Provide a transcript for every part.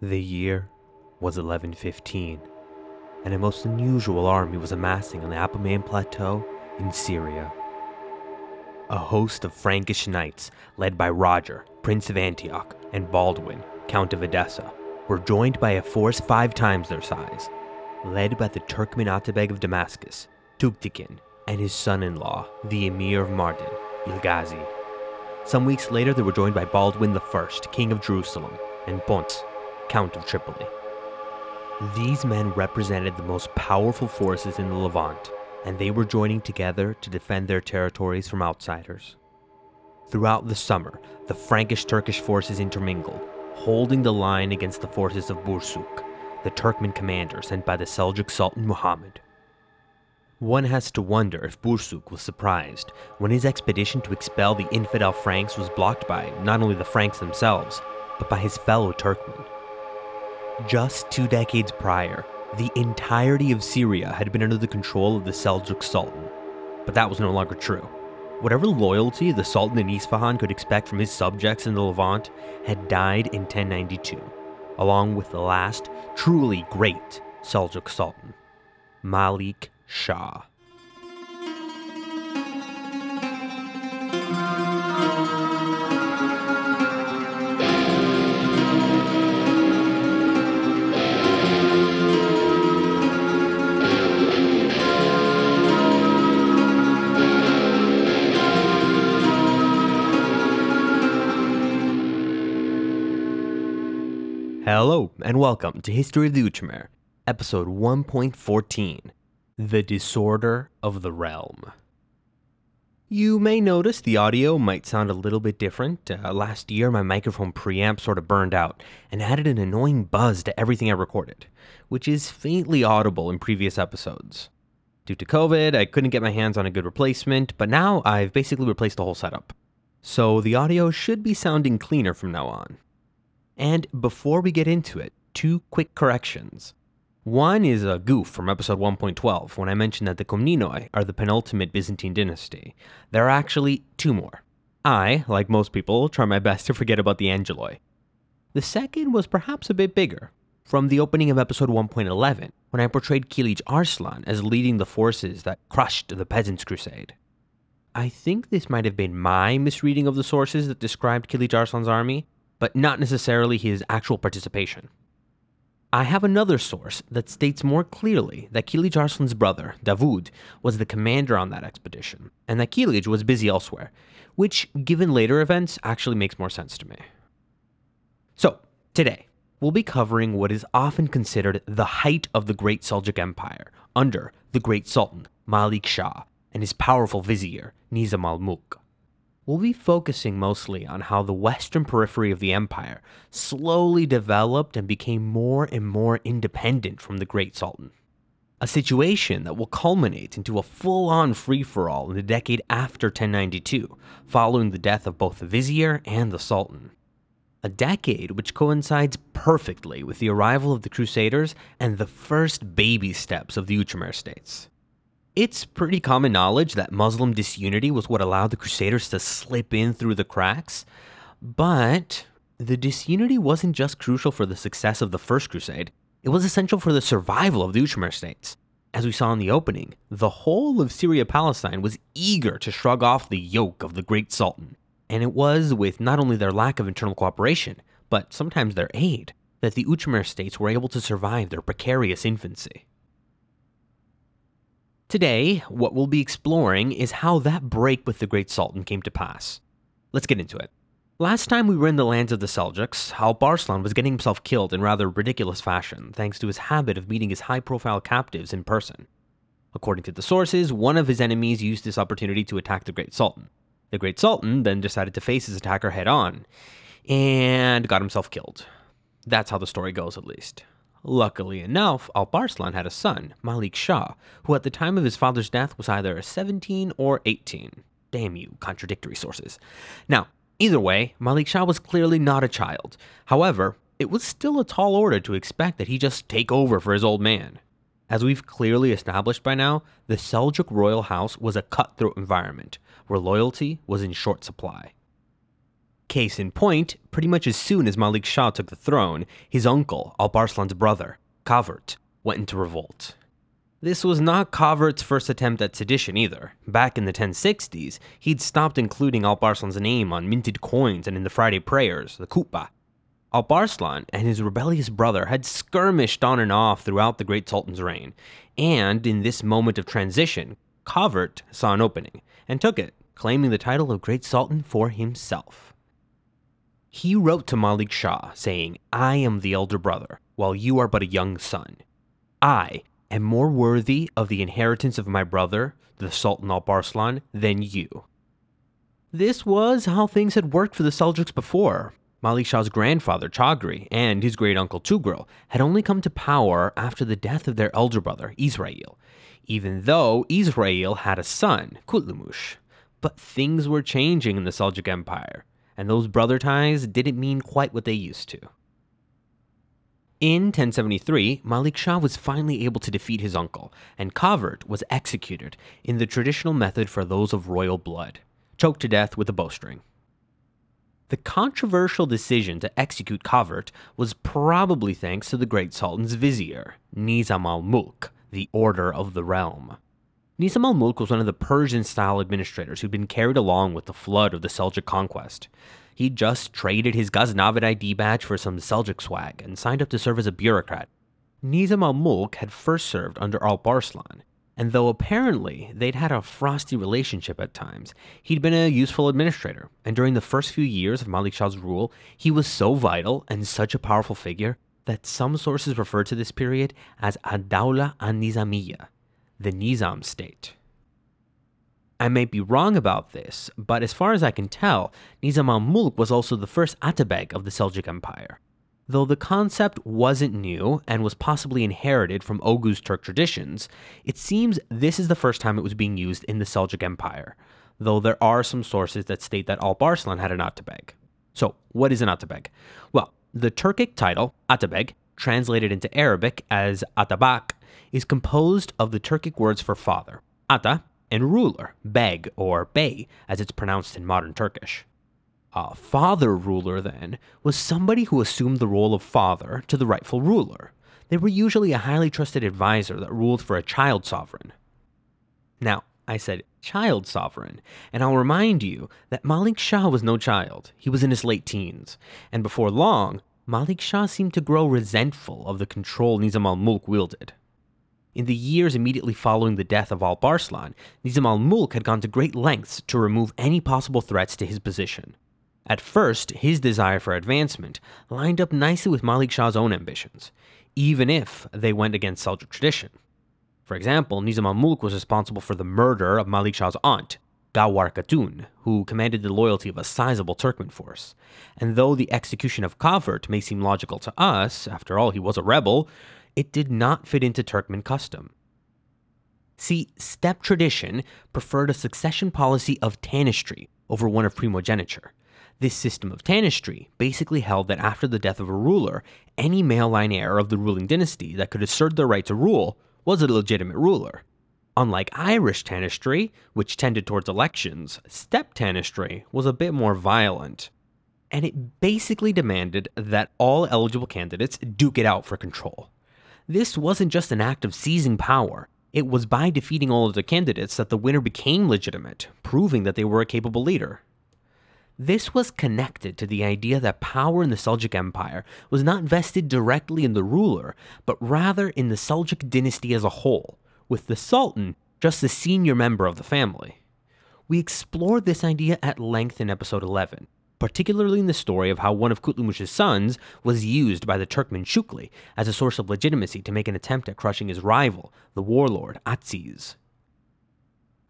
The year was 1115, and a most unusual army was amassing on the Apamæan Plateau in Syria. A host of Frankish knights, led by Roger, Prince of Antioch, and Baldwin, Count of Edessa, were joined by a force five times their size, led by the Turkmen Atabeg of Damascus, Tugtikin, and his son in law, the Emir of Mardin, Ilghazi. Some weeks later, they were joined by Baldwin I, King of Jerusalem, and Pons, Count of Tripoli. These men represented the most powerful forces in the Levant, and they were joining together to defend their territories from outsiders. Throughout the summer, the Frankish Turkish forces intermingled, holding the line against the forces of Bursuk, the Turkmen commander sent by the Seljuk Sultan Muhammad. One has to wonder if Bursuk was surprised when his expedition to expel the infidel Franks was blocked by not only the Franks themselves, but by his fellow Turkmen. Just two decades prior, the entirety of Syria had been under the control of the Seljuk Sultan, but that was no longer true. Whatever loyalty the Sultan in Isfahan could expect from his subjects in the Levant had died in 1092, along with the last truly great Seljuk Sultan, Malik Shah. Hello, and welcome to History of the Outremer, episode 1.14 The Disorder of the Realm. You may notice the audio might sound a little bit different. Uh, last year, my microphone preamp sort of burned out and added an annoying buzz to everything I recorded, which is faintly audible in previous episodes. Due to COVID, I couldn't get my hands on a good replacement, but now I've basically replaced the whole setup. So the audio should be sounding cleaner from now on. And before we get into it, two quick corrections. One is a goof from episode 1.12 when I mentioned that the Komnenoi are the penultimate Byzantine dynasty. There are actually two more. I, like most people, try my best to forget about the Angeloi. The second was perhaps a bit bigger, from the opening of episode 1.11, when I portrayed Kilij Arslan as leading the forces that crushed the Peasants' Crusade. I think this might have been my misreading of the sources that described Kilij Arslan's army, but not necessarily his actual participation. I have another source that states more clearly that Kilij Arslan's brother, Davud, was the commander on that expedition, and that Kilij was busy elsewhere, which, given later events, actually makes more sense to me. So, today, we'll be covering what is often considered the height of the Great Seljuk Empire under the Great Sultan, Malik Shah, and his powerful vizier, Nizam al Mulk we'll be focusing mostly on how the western periphery of the empire slowly developed and became more and more independent from the Great Sultan. A situation that will culminate into a full on free for all in the decade after 1092, following the death of both the vizier and the sultan. A decade which coincides perfectly with the arrival of the Crusaders and the first baby steps of the Outremer states. It's pretty common knowledge that Muslim disunity was what allowed the Crusaders to slip in through the cracks, but the disunity wasn't just crucial for the success of the First Crusade, it was essential for the survival of the Outremer states. As we saw in the opening, the whole of Syria Palestine was eager to shrug off the yoke of the Great Sultan, and it was with not only their lack of internal cooperation, but sometimes their aid, that the Outremer states were able to survive their precarious infancy. Today, what we'll be exploring is how that break with the Great Sultan came to pass. Let's get into it. Last time we were in the lands of the Seljuks, Alp Arslan was getting himself killed in rather ridiculous fashion, thanks to his habit of meeting his high profile captives in person. According to the sources, one of his enemies used this opportunity to attack the Great Sultan. The Great Sultan then decided to face his attacker head on, and got himself killed. That's how the story goes, at least. Luckily enough, Alp Arslan had a son, Malik Shah, who at the time of his father's death was either 17 or 18. Damn you, contradictory sources. Now, either way, Malik Shah was clearly not a child. However, it was still a tall order to expect that he just take over for his old man. As we've clearly established by now, the Seljuk royal house was a cutthroat environment, where loyalty was in short supply. Case in point, pretty much as soon as Malik Shah took the throne, his uncle, Alparslan's brother, Kavert, went into revolt. This was not Kavert's first attempt at sedition either. Back in the 1060s, he'd stopped including Alparslan's name on minted coins and in the Friday prayers, the Khutbah. Alparslan and his rebellious brother had skirmished on and off throughout the Great Sultan's reign, and in this moment of transition, Kavert saw an opening and took it, claiming the title of Great Sultan for himself. He wrote to Malik Shah, saying, I am the elder brother, while you are but a young son. I am more worthy of the inheritance of my brother, the Sultan Alparslan, than you. This was how things had worked for the Seljuks before. Malik Shah's grandfather, Chagri, and his great uncle Tughril had only come to power after the death of their elder brother, Israel, even though Israel had a son, Kutlumush. But things were changing in the Seljuk Empire, and those brother ties didn't mean quite what they used to. In 1073, Malik Shah was finally able to defeat his uncle, and Kavert was executed in the traditional method for those of royal blood, choked to death with a bowstring. The controversial decision to execute Kavert was probably thanks to the great Sultan's vizier, Nizam al Mulk, the Order of the Realm. Nizam al Mulk was one of the Persian style administrators who'd been carried along with the flood of the Seljuk conquest. He'd just traded his Ghaznavid ID badge for some Seljuk swag and signed up to serve as a bureaucrat. Nizam al Mulk had first served under Alparslan, and though apparently they'd had a frosty relationship at times, he'd been a useful administrator, and during the first few years of Malik Shah's rule, he was so vital and such a powerful figure that some sources refer to this period as Ad-Dawla an-Nizamiyya, the Nizam state. I may be wrong about this, but as far as I can tell, Nizam al-Mulk was also the first Atabeg of the Seljuk Empire. Though the concept wasn't new and was possibly inherited from Oghuz Turk traditions, it seems this is the first time it was being used in the Seljuk Empire, though there are some sources that state that Alparslan had an Atabeg. So, what is an Atabeg? Well, the Turkic title, Atabeg, translated into Arabic as Atabak, is composed of the Turkic words for father, Ata, and ruler, beg or bey, as it's pronounced in modern Turkish. A father ruler, then, was somebody who assumed the role of father to the rightful ruler. They were usually a highly trusted advisor that ruled for a child sovereign. Now, I said child sovereign, and I'll remind you that Malik Shah was no child. He was in his late teens, and before long, Malik Shah seemed to grow resentful of the control Nizam al Mulk wielded. In the years immediately following the death of Alparslan, Nizam al Mulk had gone to great lengths to remove any possible threats to his position. At first, his desire for advancement lined up nicely with Malik Shah's own ambitions, even if they went against Seljuk tradition. For example, Nizam al Mulk was responsible for the murder of Malik Shah's aunt, Gawar Khatun, who commanded the loyalty of a sizable Turkmen force. And though the execution of Kavert may seem logical to us, after all, he was a rebel, it did not fit into Turkmen custom. See, steppe tradition preferred a succession policy of tanistry over one of primogeniture. This system of tanistry basically held that after the death of a ruler, any male line heir of the ruling dynasty that could assert their right to rule was a legitimate ruler. Unlike Irish tanistry, which tended towards elections, steppe tanistry was a bit more violent. And it basically demanded that all eligible candidates duke it out for control. This wasn't just an act of seizing power, it was by defeating all of the candidates that the winner became legitimate, proving that they were a capable leader. This was connected to the idea that power in the Seljuk Empire was not vested directly in the ruler, but rather in the Seljuk dynasty as a whole, with the Sultan just the senior member of the family. We explored this idea at length in episode 11, particularly in the story of how one of Kutlumush's sons was used by the Turkmen Shukli as a source of legitimacy to make an attempt at crushing his rival, the warlord Atsiz.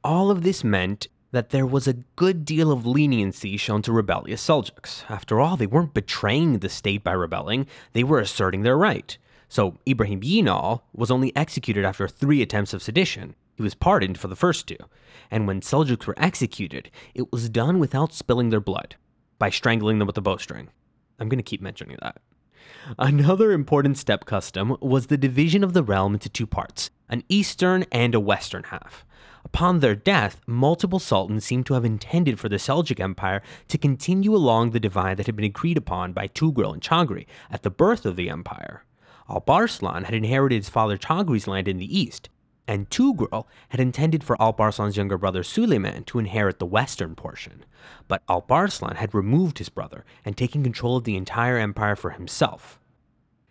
All of this meant that there was a good deal of leniency shown to rebellious Seljuks. After all, they weren't betraying the state by rebelling, they were asserting their right. So Ibrahim Yinal was only executed after three attempts of sedition. He was pardoned for the first two. And when Seljuks were executed, it was done without spilling their blood by strangling them with a bowstring. I'm going to keep mentioning that. Another important step custom was the division of the realm into two parts an eastern and a western half. Upon their death, multiple sultans seem to have intended for the Seljuk Empire to continue along the divide that had been agreed upon by Tughril and Chagri at the birth of the empire. Alp-Arslan had inherited his father Chagri's land in the east, and Tughril had intended for Alp-Arslan's younger brother Suleiman to inherit the western portion. But Alp-Arslan had removed his brother and taken control of the entire empire for himself.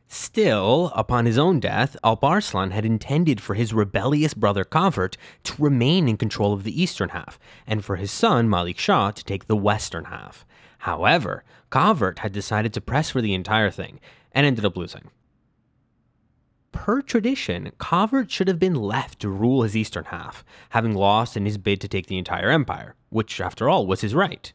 Still, upon his own death, Alp-Arslan had intended for his rebellious brother Kavert to remain in control of the eastern half, and for his son Malik Shah to take the western half. However, Kavert had decided to press for the entire thing, and ended up losing. Per tradition, Kavert should have been left to rule his eastern half, having lost in his bid to take the entire empire, which, after all, was his right.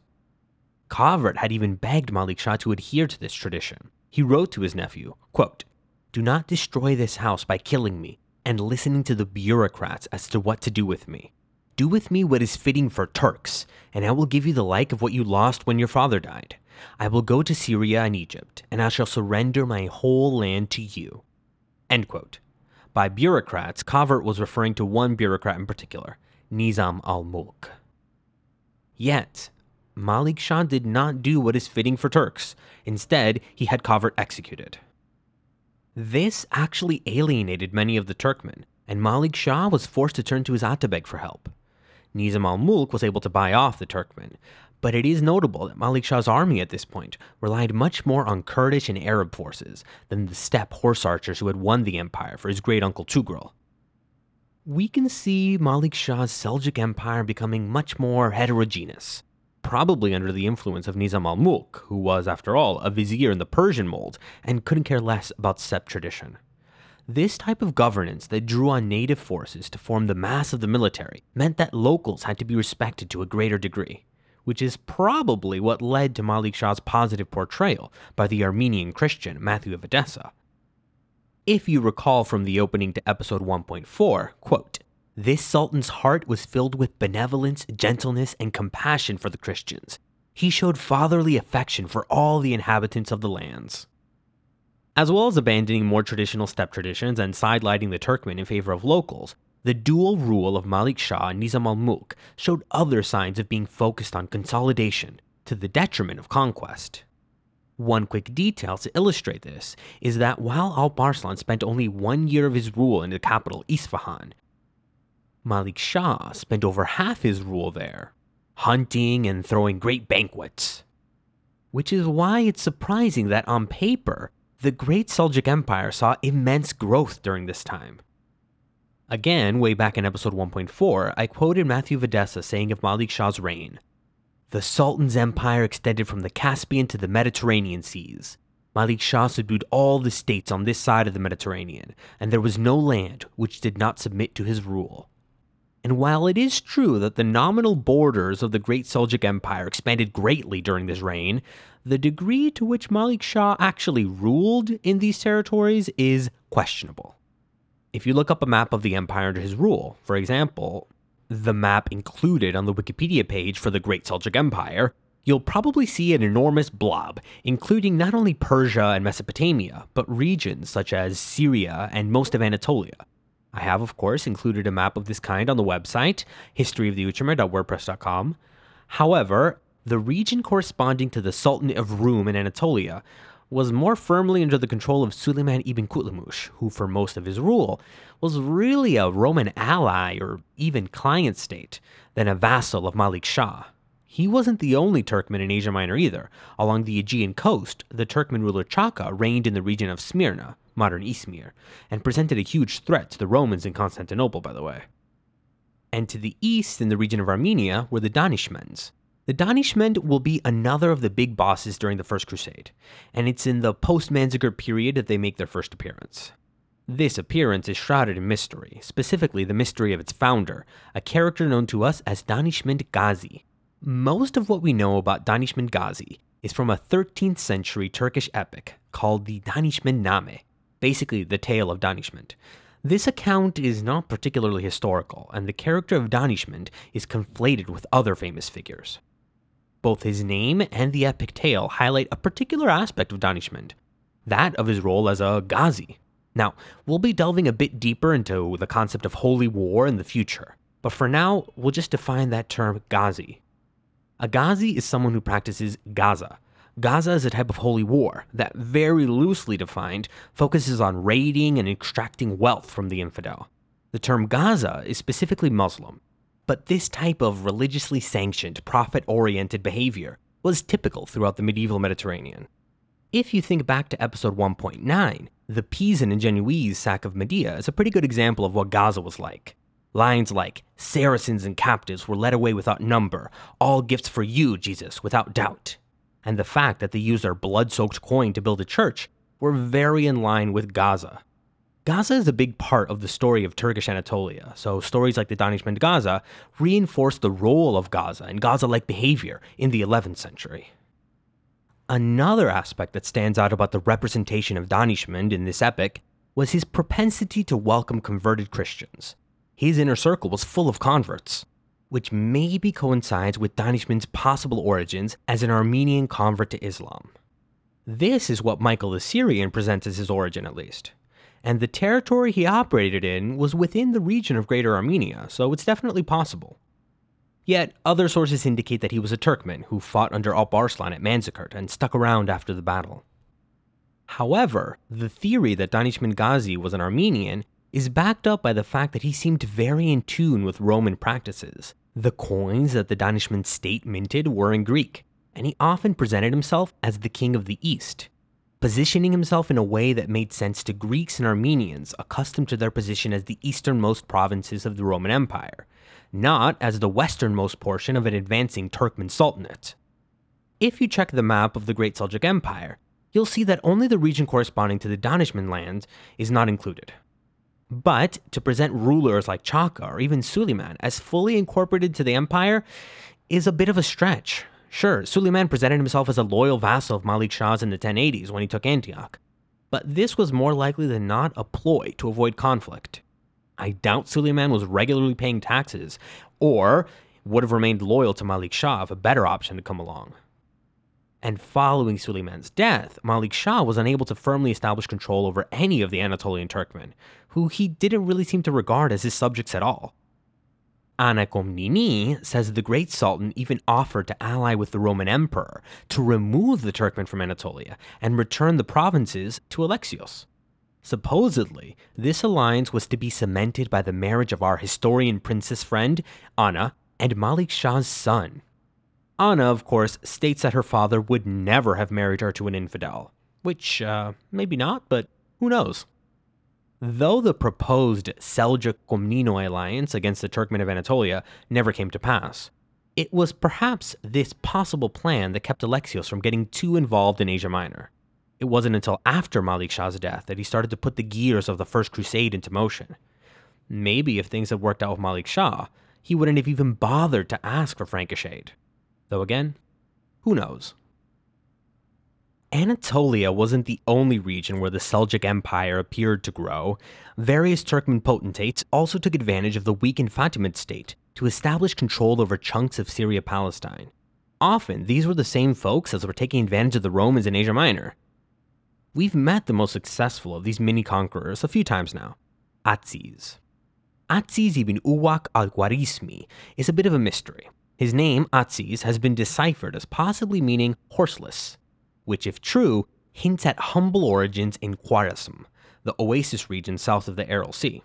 Kavert had even begged Malik Shah to adhere to this tradition he wrote to his nephew, quote, Do not destroy this house by killing me and listening to the bureaucrats as to what to do with me. Do with me what is fitting for Turks, and I will give you the like of what you lost when your father died. I will go to Syria and Egypt, and I shall surrender my whole land to you. End quote. By bureaucrats, Kavert was referring to one bureaucrat in particular, Nizam al Mulk. Yet, Malik Shah did not do what is fitting for Turks. Instead, he had Kavert executed. This actually alienated many of the Turkmen, and Malik Shah was forced to turn to his Atabeg for help. Nizam al Mulk was able to buy off the Turkmen, but it is notable that Malik Shah's army at this point relied much more on Kurdish and Arab forces than the steppe horse archers who had won the empire for his great uncle Tughril. We can see Malik Shah's Seljuk empire becoming much more heterogeneous probably under the influence of Nizam al Mulk, who was, after all, a vizier in the Persian mold and couldn't care less about steppe tradition. This type of governance that drew on native forces to form the mass of the military meant that locals had to be respected to a greater degree, which is probably what led to Malik Shah's positive portrayal by the Armenian Christian Matthew of Edessa. If you recall from the opening to episode 1.4, quote, this Sultan's heart was filled with benevolence, gentleness, and compassion for the Christians. He showed fatherly affection for all the inhabitants of the lands. As well as abandoning more traditional steppe traditions and sidelining the Turkmen in favor of locals, the dual rule of Malik Shah and Nizam al Mulk showed other signs of being focused on consolidation, to the detriment of conquest. One quick detail to illustrate this is that while Alp Arslan spent only one year of his rule in the capital, Isfahan, Malik Shah spent over half his rule there, hunting and throwing great banquets. Which is why it's surprising that on paper, the Great Seljuk Empire saw immense growth during this time. Again, way back in episode 1.4, I quoted Matthew of Edessa saying of Malik Shah's reign The Sultan's empire extended from the Caspian to the Mediterranean seas. Malik Shah subdued all the states on this side of the Mediterranean, and there was no land which did not submit to his rule. And while it is true that the nominal borders of the Great Seljuk Empire expanded greatly during this reign, the degree to which Malik Shah actually ruled in these territories is questionable. If you look up a map of the empire under his rule, for example, the map included on the Wikipedia page for the Great Seljuk Empire, you'll probably see an enormous blob, including not only Persia and Mesopotamia, but regions such as Syria and most of Anatolia. I have, of course, included a map of this kind on the website, historyoftheutremer.wordpress.com. However, the region corresponding to the Sultan of Rum in Anatolia was more firmly under the control of Suleiman ibn Kutlumush, who for most of his rule was really a Roman ally or even client state than a vassal of Malik Shah. He wasn't the only Turkmen in Asia Minor either. Along the Aegean coast, the Turkmen ruler Chaka reigned in the region of Smyrna, modern Izmir, and presented a huge threat to the Romans in Constantinople, by the way. And to the east, in the region of Armenia, were the Danishmends. The Danishmend will be another of the big bosses during the First Crusade, and it's in the post Manzikert period that they make their first appearance. This appearance is shrouded in mystery, specifically the mystery of its founder, a character known to us as Danishmend Ghazi. Most of what we know about Danishmend Ghazi is from a 13th century Turkish epic called the Danishmend Name, basically the tale of Danishmend. This account is not particularly historical, and the character of Danishmend is conflated with other famous figures. Both his name and the epic tale highlight a particular aspect of Danishmend, that of his role as a Ghazi. Now, we'll be delving a bit deeper into the concept of holy war in the future, but for now, we'll just define that term Ghazi. A Ghazi is someone who practices Gaza. Gaza is a type of holy war that, very loosely defined, focuses on raiding and extracting wealth from the infidel. The term Gaza is specifically Muslim, but this type of religiously sanctioned, profit oriented behavior was typical throughout the medieval Mediterranean. If you think back to episode 1.9, the Pisan and Genoese sack of Mahdia is a pretty good example of what Gaza was like. Lines like, Saracens and captives were led away without number, all gifts for you, Jesus, without doubt. And the fact that they used their blood soaked coin to build a church were very in line with Gaza. Gaza is a big part of the story of Turkish Anatolia, so stories like the Danishmend Gaza reinforce the role of Gaza and Gaza like behavior in the 11th century. Another aspect that stands out about the representation of Danishmend in this epic was his propensity to welcome converted Christians. His inner circle was full of converts, which maybe coincides with Danishmend's possible origins as an Armenian convert to Islam. This is what Michael the Syrian presents as his origin, at least. And the territory he operated in was within the region of Greater Armenia, so it's definitely possible. Yet, other sources indicate that he was a Turkmen who fought under Alp Arslan at Manzikert and stuck around after the battle. However, the theory that Danishmend Ghazi was an Armenian is backed up by the fact that he seemed very in tune with Roman practices. The coins that the Danishmend state minted were in Greek, and he often presented himself as the king of the East, positioning himself in a way that made sense to Greeks and Armenians accustomed to their position as the easternmost provinces of the Roman Empire, not as the westernmost portion of an advancing Turkmen Sultanate. If you check the map of the Great Seljuk Empire, you'll see that only the region corresponding to the Danishmend land is not included. But to present rulers like Chaka or even Suleiman as fully incorporated to the empire is a bit of a stretch. Sure, Suleiman presented himself as a loyal vassal of Malik Shah's in the 1080s when he took Antioch, but this was more likely than not a ploy to avoid conflict. I doubt Suleiman was regularly paying taxes, or would have remained loyal to Malik Shah if a better option had come along. And following Suleiman's death, Malik Shah was unable to firmly establish control over any of the Anatolian Turkmen, who he didn't really seem to regard as his subjects at all. Anna Komnene says the great Sultan even offered to ally with the Roman Emperor to remove the Turkmen from Anatolia and return the provinces to Alexios. Supposedly, this alliance was to be cemented by the marriage of our historian princess friend, Anna, and Malik Shah's son, Anna, of course, states that her father would never have married her to an infidel, which, uh, maybe not, but who knows? Though the proposed Seljuk Komneno alliance against the Turkmen of Anatolia never came to pass, it was perhaps this possible plan that kept Alexios from getting too involved in Asia Minor. It wasn't until after Malik Shah's death that he started to put the gears of the First Crusade into motion. Maybe if things had worked out with Malik Shah, he wouldn't have even bothered to ask for Frankish aid. Though again, who knows? Anatolia wasn't the only region where the Seljuk Empire appeared to grow. Various Turkmen potentates also took advantage of the weakened Fatimid state to establish control over chunks of Syria Palestine. Often, these were the same folks as were taking advantage of the Romans in Asia Minor. We've met the most successful of these mini conquerors a few times now Atsiz. Atsiz ibn Uwak al Khwarizmi is a bit of a mystery. His name, Atsiz, has been deciphered as possibly meaning horseless, which, if true, hints at humble origins in Khwarezm, the oasis region south of the Aral Sea.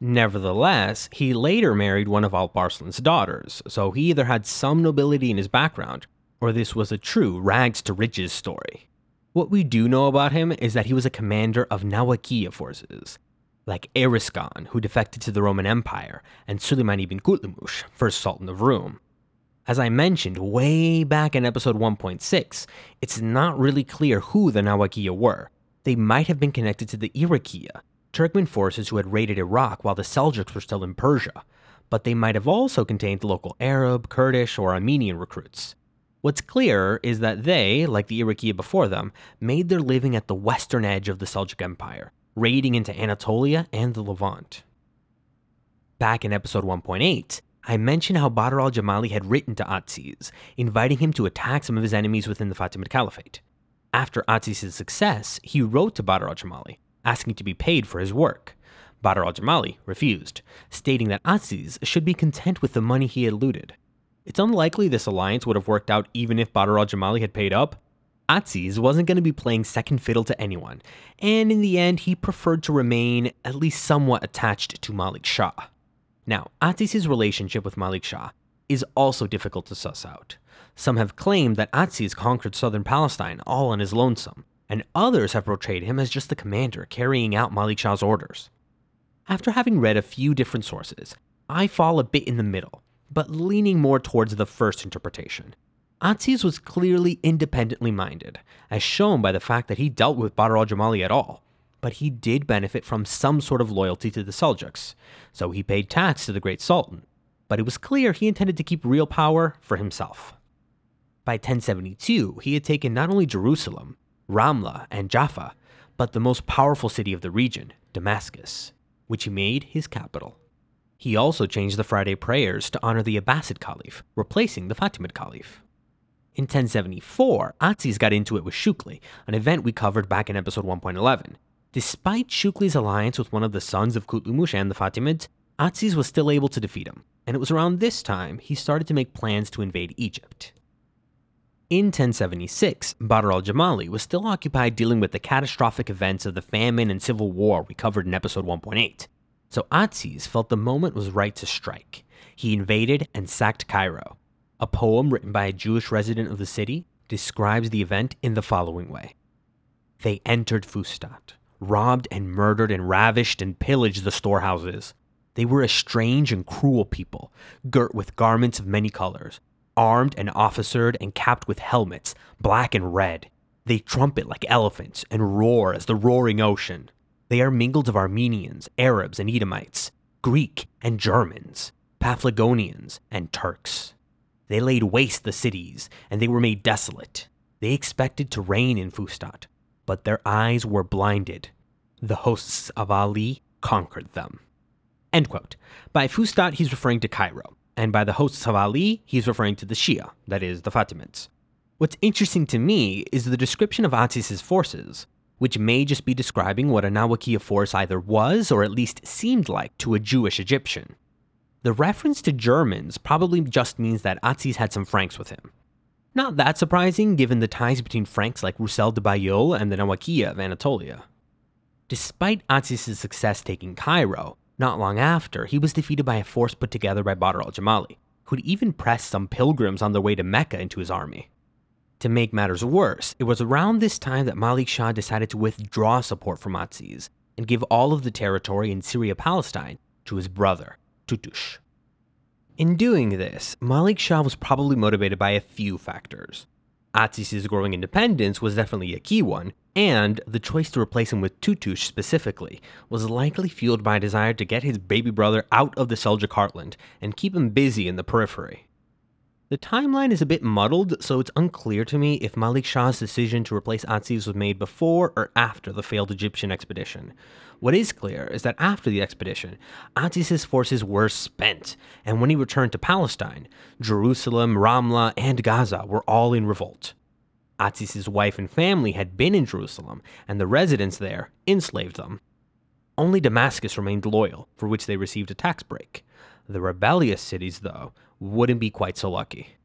Nevertheless, he later married one of Alp Arslan's daughters, so he either had some nobility in his background, or this was a true rags to riches story. What we do know about him is that he was a commander of Nawakiya forces, like Eriskan, who defected to the Roman Empire, and Suleiman ibn Kutlumush, first Sultan of Rum. As I mentioned way back in episode 1.6, it's not really clear who the Nawakiya were. They might have been connected to the Irakiya, Turkmen forces who had raided Iraq while the Seljuks were still in Persia, but they might have also contained local Arab, Kurdish, or Armenian recruits. What's clear is that they, like the Irakiya before them, made their living at the western edge of the Seljuk Empire, raiding into Anatolia and the Levant. Back in episode 1.8, I mentioned how Badr al Jamali had written to Atsiz, inviting him to attack some of his enemies within the Fatimid Caliphate. After Atsiz's success, he wrote to Badr al Jamali, asking to be paid for his work. Badr al Jamali refused, stating that Atsiz should be content with the money he had looted. It's unlikely this alliance would have worked out even if Badr al Jamali had paid up. Atsiz wasn't going to be playing second fiddle to anyone, and in the end, he preferred to remain at least somewhat attached to Malik Shah. Now, Atsiz's relationship with Malik Shah is also difficult to suss out. Some have claimed that Atsiz conquered southern Palestine all on his lonesome, and others have portrayed him as just the commander carrying out Malik Shah's orders. After having read a few different sources, I fall a bit in the middle, but leaning more towards the first interpretation. Atsiz was clearly independently minded, as shown by the fact that he dealt with Badr al Jamali at all, but he did benefit from some sort of loyalty to the Seljuks, so he paid tax to the Great Sultan, but it was clear he intended to keep real power for himself. By 1072, he had taken not only Jerusalem, Ramla, and Jaffa, but the most powerful city of the region, Damascus, which he made his capital. He also changed the Friday prayers to honor the Abbasid Caliph, replacing the Fatimid Caliph. In 1074, Atsiz got into it with Shukli, an event we covered back in episode 1.11. Despite Shukli's alliance with one of the sons of Kutlumush and the Fatimids, Atsiz was still able to defeat him, and it was around this time he started to make plans to invade Egypt. In 1076, Badr al Jamali was still occupied dealing with the catastrophic events of the famine and civil war we covered in episode 1.8. So Atsiz felt the moment was right to strike. He invaded and sacked Cairo. A poem written by a Jewish resident of the city describes the event in the following way They entered Fustat, robbed and murdered and ravished and pillaged the storehouses. They were a strange and cruel people, girt with garments of many colors, armed and officered and capped with helmets, black and red. They trumpet like elephants and roar as the roaring ocean. They are mingled of Armenians, Arabs, and Edomites, Greek and Germans, Paphlagonians and Turks. They laid waste the cities, and they were made desolate. They expected to reign in Fustat, but their eyes were blinded. The hosts of Ali conquered them. End quote. By Fustat, he's referring to Cairo, and by the hosts of Ali, he's referring to the Shia, that is, the Fatimids. What's interesting to me is the description of Atsiz's forces, which may just be describing what a Nawakiya force either was or at least seemed like to a Jewish Egyptian. The reference to Germans probably just means that Atsiz had some Franks with him. Not that surprising given the ties between Franks like Roussel de Bailleul and the Nawakiya of Anatolia. Despite Atsiz's success taking Cairo, not long after, he was defeated by a force put together by Badr al Jamali, who'd even pressed some pilgrims on their way to Mecca into his army. To make matters worse, it was around this time that Malik Shah decided to withdraw support from Atsiz and give all of the territory in Syria Palestine to his brother, Tutush. In doing this, Malik Shah was probably motivated by a few factors. Atsiz's growing independence was definitely a key one, and the choice to replace him with Tutush specifically was likely fueled by a desire to get his baby brother out of the Seljuk heartland and keep him busy in the periphery. The timeline is a bit muddled, so it's unclear to me if Malik Shah's decision to replace Atsiz was made before or after the failed Egyptian expedition. What is clear is that after the expedition, Atsiz's forces were spent, and when he returned to Palestine, Jerusalem, Ramla, and Gaza were all in revolt. Atsiz's wife and family had been in Jerusalem, and the residents there enslaved them. Only Damascus remained loyal, for which they received a tax break. The rebellious cities, though, wouldn't be quite so lucky.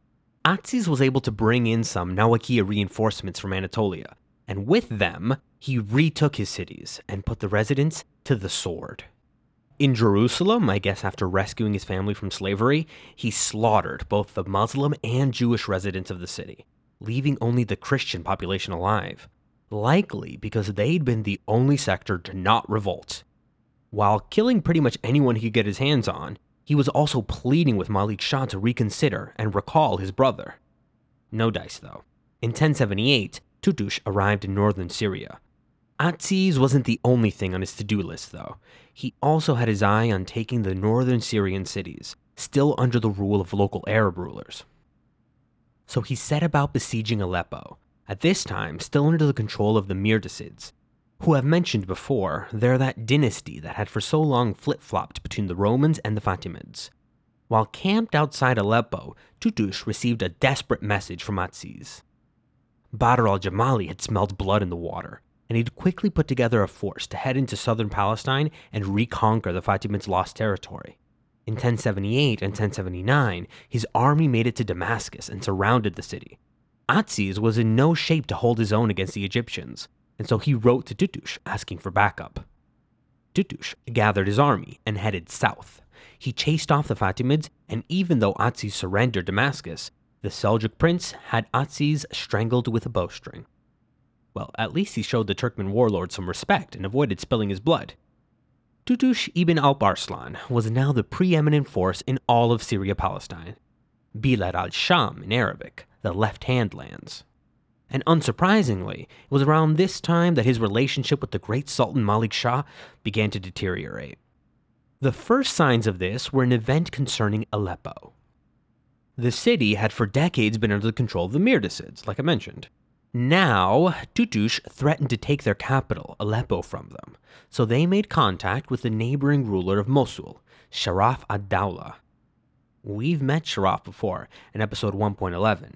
Atsiz was able to bring in some Nawakiya reinforcements from Anatolia, and with them, he retook his cities and put the residents to the sword. In Jerusalem, I guess after rescuing his family from slavery, he slaughtered both the Muslim and Jewish residents of the city leaving only the Christian population alive, likely because they'd been the only sector to not revolt. While killing pretty much anyone he could get his hands on, he was also pleading with Malik Shah to reconsider and recall his brother. No dice, though. In 1078, Tutush arrived in northern Syria. Atsiz wasn't the only thing on his to do list, though. He also had his eye on taking the northern Syrian cities, still under the rule of local Arab rulers so he set about besieging Aleppo, at this time still under the control of the Mirdasids, who I've mentioned before, they're that dynasty that had for so long flip flopped between the Romans and the Fatimids. While camped outside Aleppo, Tutush received a desperate message from Atsiz. Badr al Jamali had smelled blood in the water, and he'd quickly put together a force to head into southern Palestine and reconquer the Fatimids' lost territory. In 1078 and 1079, his army made it to Damascus and surrounded the city. Atsiz was in no shape to hold his own against the Egyptians, and so he wrote to Tutush asking for backup. Tutush gathered his army and headed south. He chased off the Fatimids, and even though Atsiz surrendered Damascus, the Seljuk prince had Atsiz strangled with a bowstring. Well, at least he showed the Turkmen warlord some respect and avoided spilling his blood. Tutush ibn Alp Arslan was now the preeminent force in all of Syria Palestine. Bilad al Sham in Arabic, the left hand lands. And unsurprisingly, it was around this time that his relationship with the great Sultan Malik Shah began to deteriorate. The first signs of this were an event concerning Aleppo. The city had for decades been under the control of the Mirdasids, like I mentioned. Now, Tutush threatened to take their capital, Aleppo, from them, so they made contact with the neighboring ruler of Mosul, Sharaf ad-Dawla. We've met Sharaf before in episode 1.11.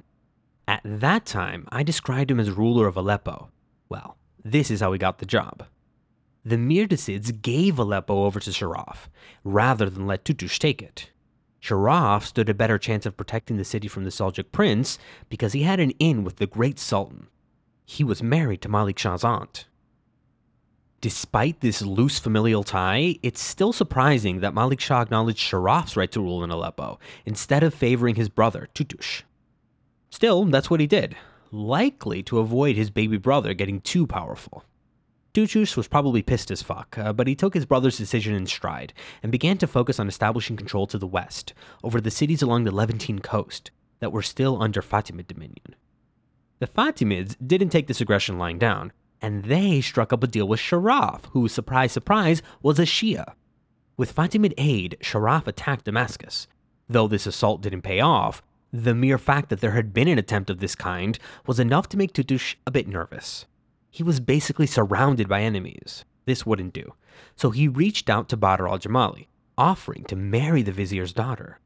At that time, I described him as ruler of Aleppo. Well, this is how he got the job. The Mirdasids gave Aleppo over to Sharaf, rather than let Tutush take it. Sharaf stood a better chance of protecting the city from the Seljuk prince because he had an in with the great sultan. He was married to Malik Shah's aunt. Despite this loose familial tie, it's still surprising that Malik Shah acknowledged Sharaf's right to rule in Aleppo instead of favoring his brother, Tutush. Still, that's what he did, likely to avoid his baby brother getting too powerful. Tutush was probably pissed as fuck, uh, but he took his brother's decision in stride and began to focus on establishing control to the west, over the cities along the Levantine coast that were still under Fatimid dominion. The Fatimids didn't take this aggression lying down, and they struck up a deal with Sharaf, who, surprise, surprise, was a Shia. With Fatimid aid, Sharaf attacked Damascus. Though this assault didn't pay off, the mere fact that there had been an attempt of this kind was enough to make Tutush a bit nervous. He was basically surrounded by enemies. This wouldn't do. So he reached out to Badr al Jamali, offering to marry the vizier's daughter.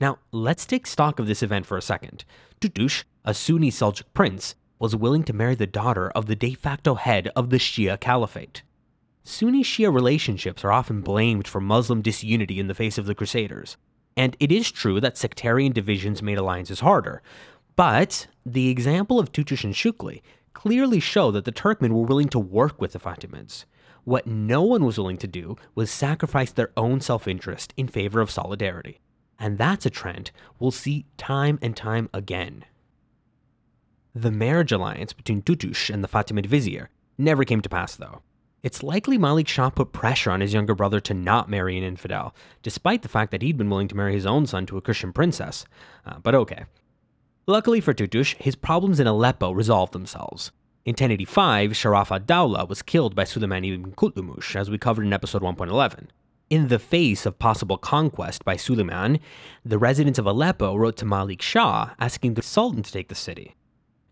Now, let's take stock of this event for a second. Tutush, a Sunni Seljuk prince, was willing to marry the daughter of the de facto head of the Shia Caliphate. Sunni Shia relationships are often blamed for Muslim disunity in the face of the Crusaders. And it is true that sectarian divisions made alliances harder. But the example of Tutush and Shukli clearly show that the Turkmen were willing to work with the Fatimids. What no one was willing to do was sacrifice their own self interest in favor of solidarity. And that's a trend we'll see time and time again. The marriage alliance between Tutush and the Fatimid vizier never came to pass, though. It's likely Malik Shah put pressure on his younger brother to not marry an infidel, despite the fact that he'd been willing to marry his own son to a Christian princess. Uh, but okay, Luckily for Tutush, his problems in Aleppo resolved themselves. In 1085, Sharaf ad-Dawla was killed by Suleiman ibn Kutlumush, as we covered in episode 1.11. In the face of possible conquest by Suleiman, the residents of Aleppo wrote to Malik Shah asking the Sultan to take the city.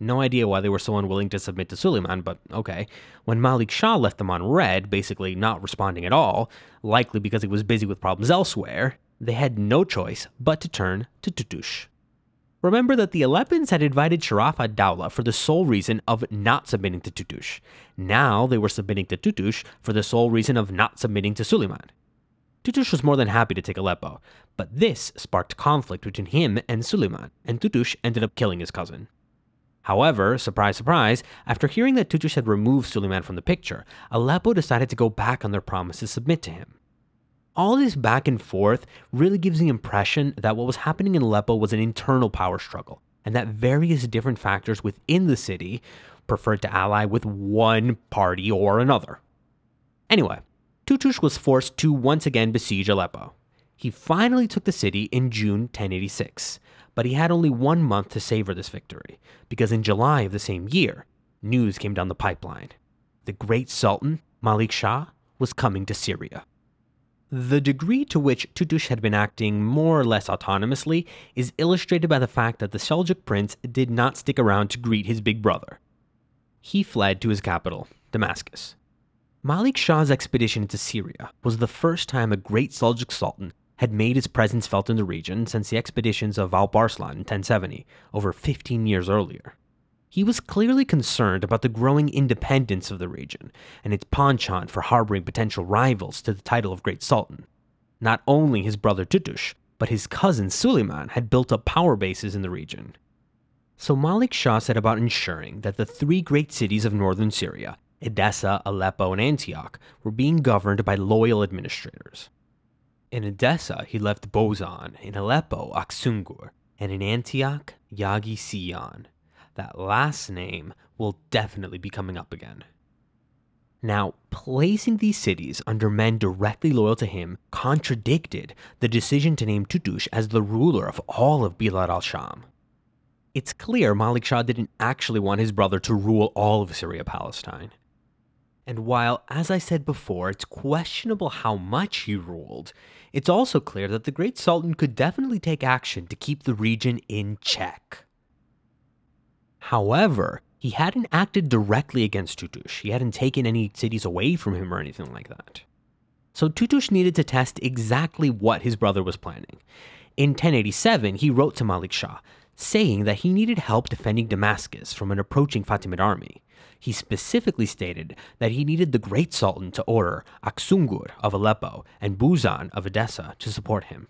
No idea why they were so unwilling to submit to Suleiman, but okay. When Malik Shah left them on red, basically not responding at all, likely because he was busy with problems elsewhere, they had no choice but to turn to Tutush. Remember that the Aleppans had invited Sharaf ad-Dawla for the sole reason of not submitting to Tutush. Now they were submitting to Tutush for the sole reason of not submitting to Suleiman. Tutush was more than happy to take Aleppo, but this sparked conflict between him and Suleiman, and Tutush ended up killing his cousin. However, surprise, surprise, after hearing that Tutush had removed Suleiman from the picture, Aleppo decided to go back on their promise to submit to him all this back and forth really gives the impression that what was happening in Aleppo was an internal power struggle, and that various different factors within the city preferred to ally with one party or another. Anyway, Tutush was forced to once again besiege Aleppo. He finally took the city in June 1086, but he had only one month to savor this victory, because in July of the same year, news came down the pipeline. The great Sultan, Malik Shah, was coming to Syria. The degree to which Tutush had been acting more or less autonomously is illustrated by the fact that the Seljuk prince did not stick around to greet his big brother. He fled to his capital, Damascus. Malik Shah's expedition into Syria was the first time a great Seljuk sultan had made his presence felt in the region since the expeditions of Alp Arslan in 1070, over 15 years earlier. He was clearly concerned about the growing independence of the region and its penchant for harboring potential rivals to the title of Great Sultan. Not only his brother Tutush, but his cousin Suleiman had built up power bases in the region. So Malik Shah set about ensuring that the three great cities of northern Syria, Edessa, Aleppo, and Antioch, were being governed by loyal administrators. In Edessa, he left Bozan, in Aleppo, Aksungur, and in Antioch, Yagi Siyan. That last name will definitely be coming up again. Now, placing these cities under men directly loyal to him contradicted the decision to name Tutush as the ruler of all of Bilad al Sham. It's clear Malik Shah didn't actually want his brother to rule all of Syria Palestine. And while, as I said before, it's questionable how much he ruled, it's also clear that the great Sultan could definitely take action to keep the region in check. However, he hadn't acted directly against Tutush. He hadn't taken any cities away from him or anything like that. So Tutush needed to test exactly what his brother was planning. In 1087, he wrote to Malik Shah, saying that he needed help defending Damascus from an approaching Fatimid army. He specifically stated that he needed the Great Sultan to order Aksungur of Aleppo and Buzan of Edessa to support him.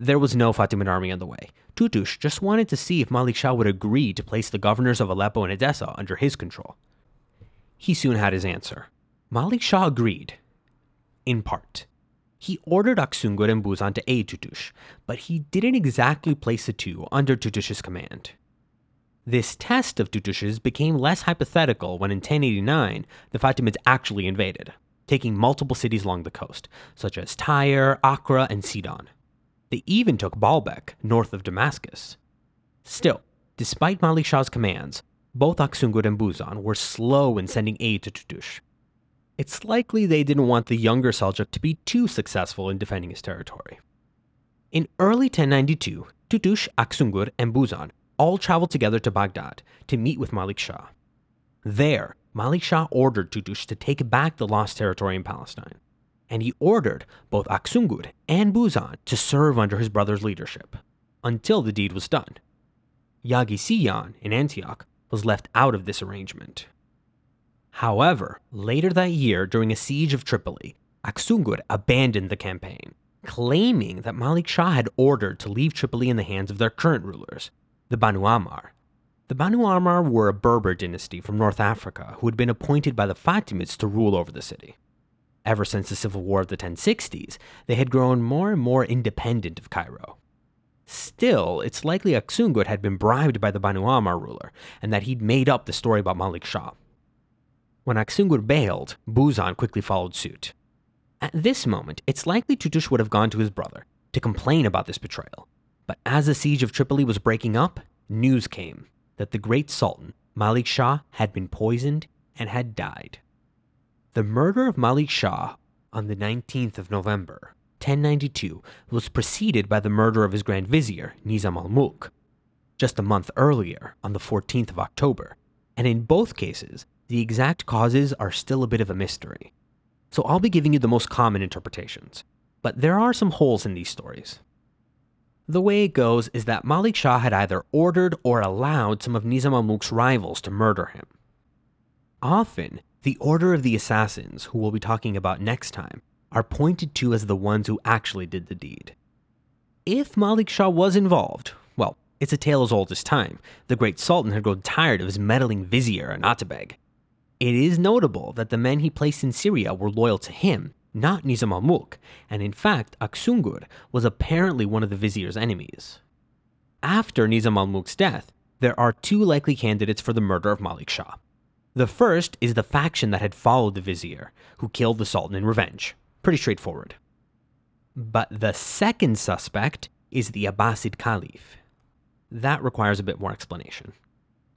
There was no Fatimid army on the way. Tutush just wanted to see if Malik Shah would agree to place the governors of Aleppo and Edessa under his control. He soon had his answer. Malik Shah agreed, in part. He ordered Aksungur and Buzan to aid Tutush, but he didn't exactly place the two under Tutush's command. This test of Tutush's became less hypothetical when in 1089 the Fatimids actually invaded, taking multiple cities along the coast, such as Tyre, Acre, and Sidon. They even took Baalbek, north of Damascus. Still, despite Malik Shah's commands, both Aksungur and Buzan were slow in sending aid to Tutush. It's likely they didn't want the younger Seljuk to be too successful in defending his territory. In early 1092, Tutush, Aksungur, and Buzan all traveled together to Baghdad to meet with Malik Shah. There, Malik Shah ordered Tutush to take back the lost territory in Palestine and he ordered both Aksungur and Buzan to serve under his brother's leadership until the deed was done. Yagi Siyan in Antioch was left out of this arrangement. However, later that year, during a siege of Tripoli, Aksungur abandoned the campaign, claiming that Malik Shah had ordered to leave Tripoli in the hands of their current rulers, the Banu Ammar. The Banu Ammar were a Berber dynasty from North Africa who had been appointed by the Fatimids to rule over the city. Ever since the civil war of the 1060s, they had grown more and more independent of Cairo. Still, it's likely Aksungur had been bribed by the Banu Ammar ruler, and that he'd made up the story about Malik Shah. When Aksungur bailed, Buzan quickly followed suit. At this moment, it's likely Tutush would have gone to his brother to complain about this betrayal. But as the siege of Tripoli was breaking up, news came that the great Sultan, Malik Shah, had been poisoned and had died. The murder of Malik Shah on the 19th of November, 1092, was preceded by the murder of his Grand Vizier, Nizam al Mulk, just a month earlier, on the 14th of October, and in both cases, the exact causes are still a bit of a mystery. So I'll be giving you the most common interpretations, but there are some holes in these stories. The way it goes is that Malik Shah had either ordered or allowed some of Nizam al Mulk's rivals to murder him. Often, the Order of the Assassins, who we'll be talking about next time, are pointed to as the ones who actually did the deed. If Malik Shah was involved, well, it's a tale as old as time. The great Sultan had grown tired of his meddling vizier and atabeg. It is notable that the men he placed in Syria were loyal to him, not Nizam al Mulk, and in fact, Aksungur was apparently one of the vizier's enemies. After Nizam al Mulk's death, there are two likely candidates for the murder of Malik Shah. The first is the faction that had followed the vizier, who killed the sultan in revenge. Pretty straightforward. But the second suspect is the Abbasid Caliph. That requires a bit more explanation.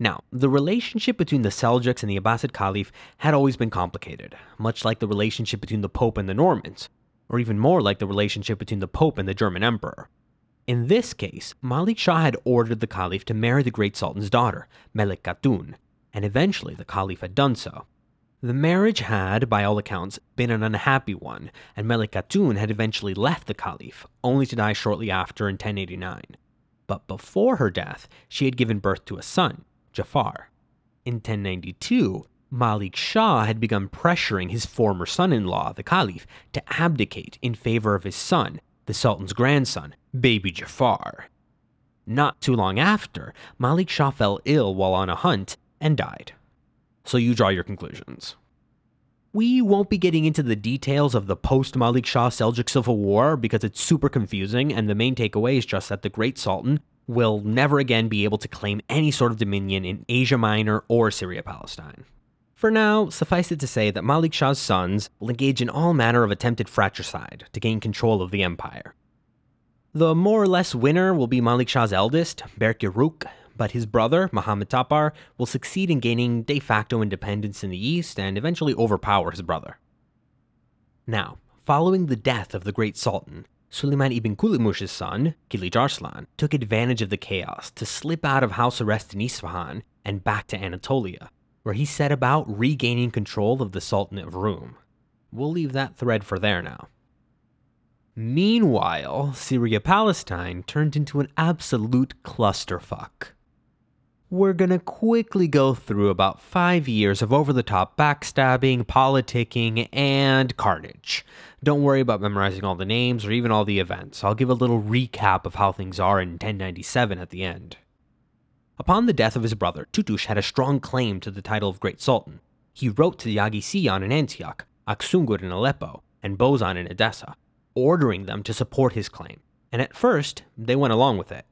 Now, the relationship between the Seljuks and the Abbasid Caliph had always been complicated, much like the relationship between the Pope and the Normans, or even more like the relationship between the Pope and the German Emperor. In this case, Malik Shah had ordered the Caliph to marry the great Sultan's daughter, Melik Khatun, and eventually the Caliph had done so. The marriage had, by all accounts, been an unhappy one, and Melik Khatun had eventually left the Caliph, only to die shortly after in 1089. But before her death, she had given birth to a son, Jafar. In 1092, Malik Shah had begun pressuring his former son in law, the Caliph, to abdicate in favor of his son, the Sultan's grandson, Baby Jafar. Not too long after, Malik Shah fell ill while on a hunt and died. So you draw your conclusions. We won't be getting into the details of the post Malik Shah Seljuk Civil War because it's super confusing, and the main takeaway is just that the Great Sultan will never again be able to claim any sort of dominion in Asia Minor or Syria Palestine. For now, suffice it to say that Malik Shah's sons will engage in all manner of attempted fratricide to gain control of the empire. The more or less winner will be Malik Shah's eldest, Berk but his brother, Muhammad Tapar, will succeed in gaining de facto independence in the east and eventually overpower his brother. Now, following the death of the great sultan, Suleiman ibn Kutlumush's son, Kilij Arslan, took advantage of the chaos to slip out of house arrest in Isfahan and back to Anatolia, where he set about regaining control of the Sultanate of Rum. We'll leave that thread for there now. Meanwhile, Syria Palestine turned into an absolute clusterfuck. We're gonna quickly go through about five years of over the top backstabbing, politicking, and carnage. Don't worry about memorizing all the names or even all the events. I'll give a little recap of how things are in 1097 at the end. Upon the death of his brother, Tutush had a strong claim to the title of Great Sultan. He wrote to the Yaghi in Antioch, Aksungur in Aleppo, and Bozan in Edessa, ordering them to support his claim, and at first they went along with it.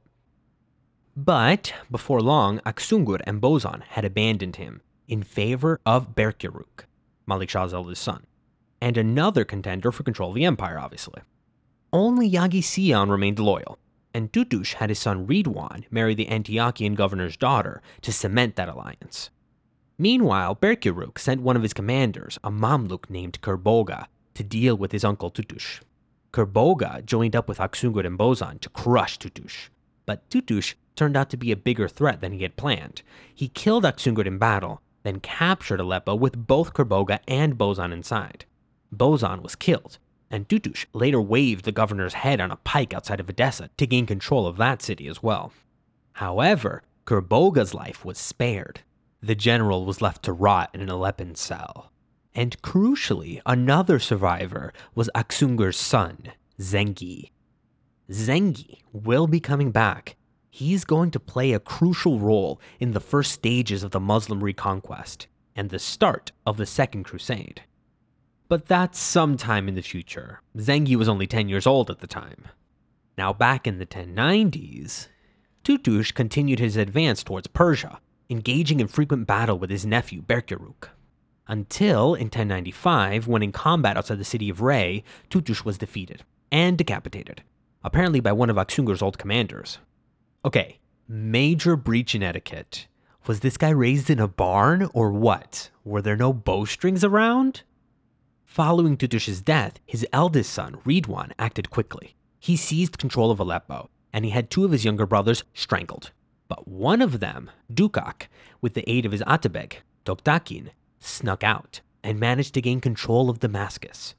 But before long, Aksungur and Bozan had abandoned him in favor of Berkyaruk, Malik Shah's eldest son, and another contender for control of the empire, obviously. Only Yagi Siyan remained loyal, and Tutush had his son Ridwan marry the Antiochian governor's daughter to cement that alliance. Meanwhile, Berkyaruk sent one of his commanders, a Mamluk named Kerboga, to deal with his uncle Tutush. Kerboga joined up with Aksungur and Bozan to crush Tutush, but Tutush turned out to be a bigger threat than he had planned. He killed Aksungur in battle, then captured Aleppo with both Kerboga and Bozan inside. Bozan was killed, and Tutush later waved the governor's head on a pike outside of Edessa to gain control of that city as well. However, Kerboga's life was spared. The general was left to rot in an Aleppan cell. And crucially, another survivor was Aksungur's son, Zengi. Zengi will be coming back. He's going to play a crucial role in the first stages of the Muslim reconquest and the start of the Second Crusade. But that's sometime in the future. Zengi was only 10 years old at the time. Now, back in the 1090s, Tutush continued his advance towards Persia, engaging in frequent battle with his nephew Berkyaruk. Until in 1095, when in combat outside the city of Ray, Tutush was defeated and decapitated, apparently by one of Aksungur's old commanders. Okay, major breach in etiquette. Was this guy raised in a barn or what? Were there no bowstrings around? Following Tutush's death, his eldest son, Ridwan, acted quickly. He seized control of Aleppo, and he had two of his younger brothers strangled. But one of them, Dukak, with the aid of his Atabeg, Toktakin, snuck out and managed to gain control of Damascus.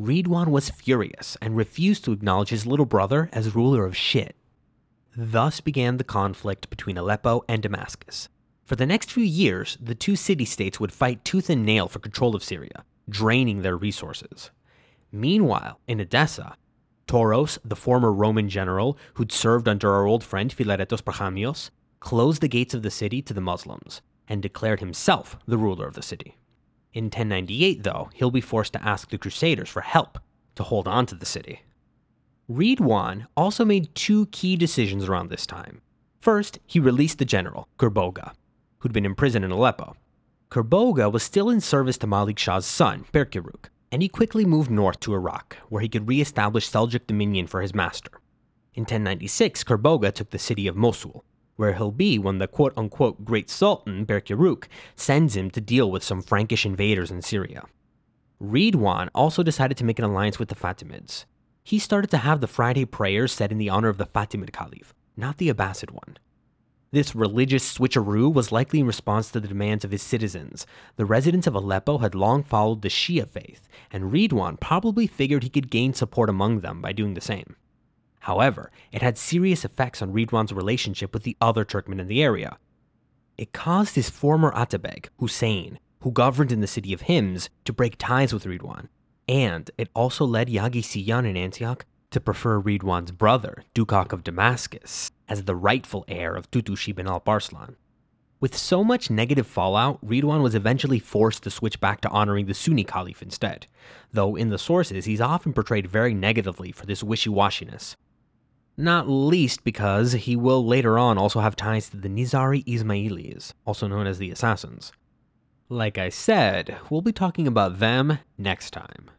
Ridwan was furious and refused to acknowledge his little brother as ruler of shit. Thus began the conflict between Aleppo and Damascus. For the next few years, the two city states would fight tooth and nail for control of Syria, draining their resources. Meanwhile, in Edessa, Toros, the former Roman general who'd served under our old friend Philaretos Brachamios, closed the gates of the city to the Muslims and declared himself the ruler of the city. In 1098, though, he'll be forced to ask the Crusaders for help to hold on to the city. Ridwan also made two key decisions around this time. First, he released the general, Kerboga, who'd been imprisoned in Aleppo, Kerboga was still in service to Malik Shah's son, Berkyaruk, and he quickly moved north to Iraq, where he could re-establish Seljuk dominion for his master. In 1096, Kerboga took the city of Mosul, where he'll be when the quote unquote Great Sultan, Berkyaruk, sends him to deal with some Frankish invaders in Syria. Ridwan also decided to make an alliance with the Fatimids. He started to have the Friday prayers said in the honor of the Fatimid Caliph, not the Abbasid one. This religious switcheroo was likely in response to the demands of his citizens. The residents of Aleppo had long followed the Shia faith, and Ridwan probably figured he could gain support among them by doing the same. However, it had serious effects on Ridwan's relationship with the other Turkmen in the area. it caused his former Atabeg, Hussein, who governed in the city of Hims, to break ties with Ridwan. And it also led Yagi Siyan in Antioch to prefer Ridwan's brother, Dukak of Damascus, as the rightful heir of Tutush ibn Alp Arslan. With so much negative fallout, Ridwan was eventually forced to switch back to honoring the Sunni Caliph instead, though in the sources he's often portrayed very negatively for this wishy-washiness. Not least because he will later on also have ties to the Nizari Ismailis, also known as the Assassins. Like I said, we'll be talking about them next time.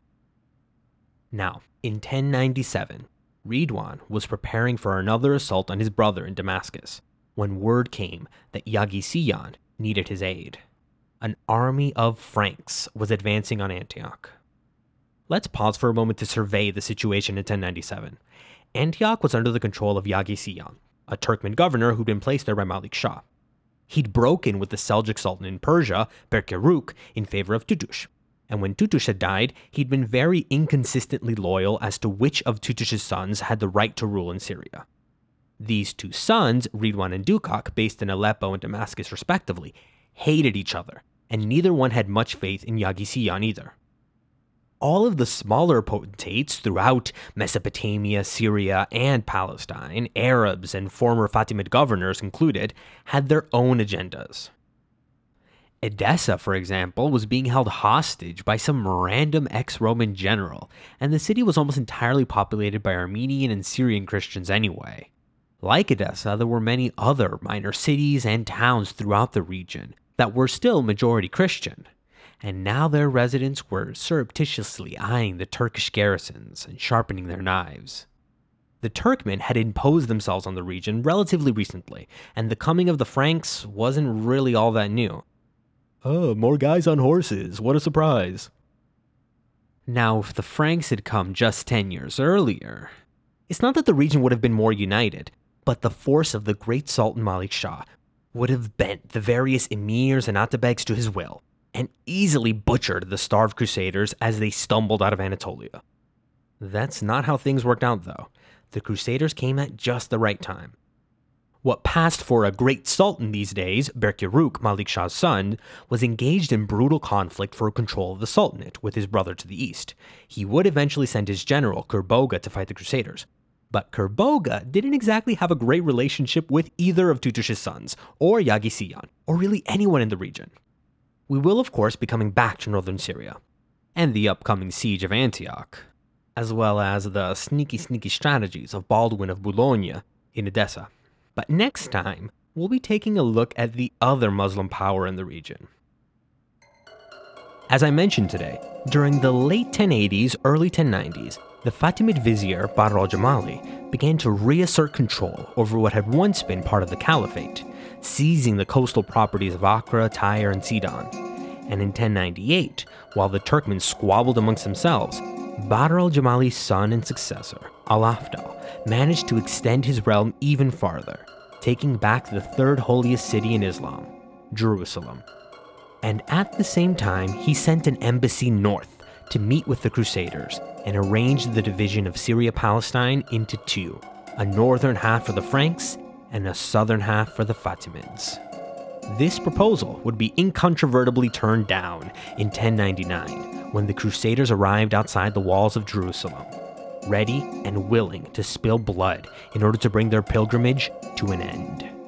Now, in 1097, Ridwan was preparing for another assault on his brother in Damascus when word came that Yagi needed his aid. An army of Franks was advancing on Antioch. Let's pause for a moment to survey the situation in 1097. Antioch was under the control of Yagi Siyan, a Turkmen governor who'd been placed there by Malik Shah. He'd broken with the Seljuk Sultan in Persia, Berkyaruk, in favor of Tutush. And when Tutush had died, he'd been very inconsistently loyal as to which of Tutush's sons had the right to rule in Syria. These two sons, Ridwan and Dukak, based in Aleppo and Damascus respectively, hated each other, and neither one had much faith in Yagisiyan either. All of the smaller potentates throughout Mesopotamia, Syria, and Palestine, Arabs and former Fatimid governors included, had their own agendas. Edessa, for example, was being held hostage by some random ex Roman general, and the city was almost entirely populated by Armenian and Syrian Christians anyway. Like Edessa, there were many other minor cities and towns throughout the region that were still majority Christian, and now their residents were surreptitiously eyeing the Turkish garrisons and sharpening their knives. The Turkmen had imposed themselves on the region relatively recently, and the coming of the Franks wasn't really all that new. Oh, more guys on horses, what a surprise. Now, if the Franks had come just 10 years earlier, it's not that the region would have been more united, but the force of the great Sultan Malik Shah would have bent the various emirs and atabegs to his will, and easily butchered the starved crusaders as they stumbled out of Anatolia. That's not how things worked out, though. The crusaders came at just the right time. What passed for a great sultan these days, Berkyaruk, Malik Shah's son, was engaged in brutal conflict for control of the sultanate with his brother to the east. He would eventually send his general, Kerboga, to fight the crusaders, but Kerboga didn't exactly have a great relationship with either of Tutush's sons, or Yagisiyan, or really anyone in the region. We will, of course, be coming back to northern Syria, and the upcoming siege of Antioch, as well as the sneaky, sneaky strategies of Baldwin of Boulogne in Edessa. But next time, we'll be taking a look at the other Muslim power in the region. As I mentioned today, during the late 1080s, early 1090s, the Fatimid vizier Badr al Jamali began to reassert control over what had once been part of the caliphate, seizing the coastal properties of Acre, Tyre, and Sidon. And in 1098, while the Turkmens squabbled amongst themselves, Badr al Jamali's son and successor, Al Afdal, managed to extend his realm even farther, taking back the third holiest city in Islam, Jerusalem. And at the same time, he sent an embassy north to meet with the Crusaders and arranged the division of Syria Palestine into two a northern half for the Franks and a southern half for the Fatimids. This proposal would be incontrovertibly turned down in 1099 when the Crusaders arrived outside the walls of Jerusalem, ready and willing to spill blood in order to bring their pilgrimage to an end.